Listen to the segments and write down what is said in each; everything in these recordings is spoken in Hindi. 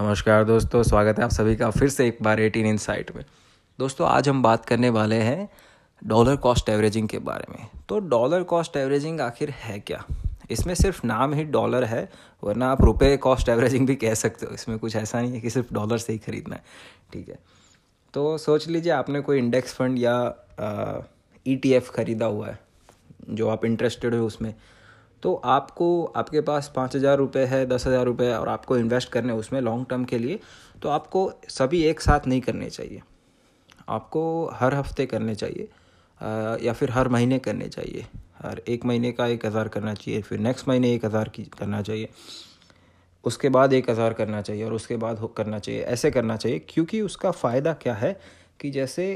नमस्कार दोस्तों, स्वागत है आप सभी का फिर से एक बार एटीन इन साइट में। दोस्तों, आज हम बात करने वाले हैं डॉलर कॉस्ट एवरेजिंग के बारे में। तो डॉलर कॉस्ट एवरेजिंग आखिर है क्या? इसमें सिर्फ़ नाम ही डॉलर है, वरना आप रुपये कॉस्ट एवरेजिंग भी कह सकते हो। इसमें कुछ ऐसा नहीं है कि सिर्फ़ डॉलर से ही खरीदना है, ठीक है? तो सोच लीजिए, आपने कोई इंडेक्स फंड या ई टी एफ़ खरीदा हुआ है, जो आप इंटरेस्टेड हो उसमें। तो आपको, आपके पास पाँच हज़ार रुपये है, दस हज़ार रुपये और आपको इन्वेस्ट करने उसमें लॉन्ग टर्म के लिए तो आपको सभी एक साथ नहीं करने चाहिए। आपको हर हफ़्ते करने चाहिए या फिर हर महीने करने चाहिए। हर एक महीने का एक हज़ार करना चाहिए, फिर नेक्स्ट महीने एक हज़ार की करना चाहिए। उसके बाद एक हज़ार करना चाहिए और उसके बाद करना चाहिए। ऐसे करना चाहिए, क्योंकि उसका फ़ायदा क्या है कि जैसे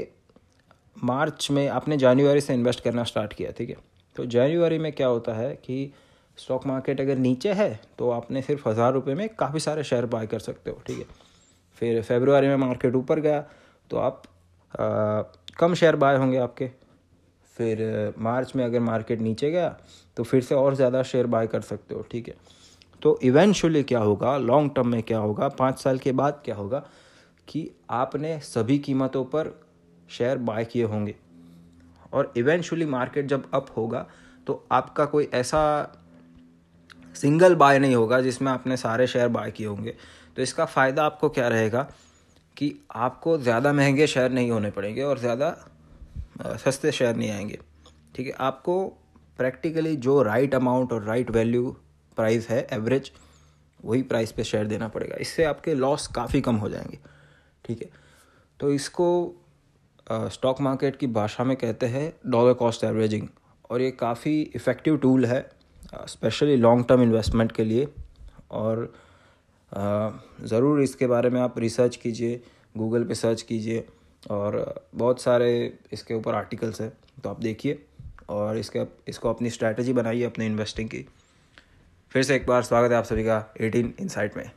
मार्च में आपने जनवरी से इन्वेस्ट करना स्टार्ट किया, ठीक है? तो जनवरी में क्या होता है कि स्टॉक मार्केट अगर नीचे है तो आपने सिर्फ़ हज़ार रुपये में काफ़ी सारे शेयर बाय कर सकते हो ठीक है? फिर फेबरवरी में मार्केट ऊपर गया तो आप आ, कम शेयर बाय होंगे आपके। फिर मार्च में अगर मार्केट नीचे गया तो फिर से और ज़्यादा शेयर बाय कर सकते हो ठीक है? तो इवेंचुअली क्या होगा लॉन्ग टर्म में क्या होगा पाँच साल के बाद क्या होगा कि आपने सभी कीमतों पर शेयर बाय किए होंगे। और इवेंचुअली मार्केट जब अप होगा तो आपका कोई ऐसा सिंगल बाय नहीं होगा जिसमें आपने सारे शेयर बाय किए होंगे। तो इसका फ़ायदा आपको क्या रहेगा कि आपको ज़्यादा महँगे शेयर नहीं होने पड़ेंगे और ज़्यादा सस्ते शेयर नहीं आएँगे। ठीक है, आपको प्रैक्टिकली जो राइट अमाउंट और राइट वैल्यू प्राइस है एवरेज वही प्राइस पे शेयर देना पड़ेगा। इससे आपके लॉस काफ़ी कम हो जाएँगे। ठीक है तो इसको स्टॉक मार्केट की भाषा में कहते हैं डॉलर कॉस्ट एवरेजिंग और ये काफ़ी इफ़ेक्टिव टूल है स्पेशली लॉन्ग टर्म इन्वेस्टमेंट के लिए। और ज़रूर इसके बारे में आप रिसर्च कीजिए गूगल पे सर्च कीजिए और बहुत सारे इसके ऊपर आर्टिकल्स हैं तो आप देखिए और इसके, इसको अपनी स्ट्रैटेजी बनाइए अपने इन्वेस्टिंग की। फिर से एक बार स्वागत है आप सभी का एटीन इनसाइट में।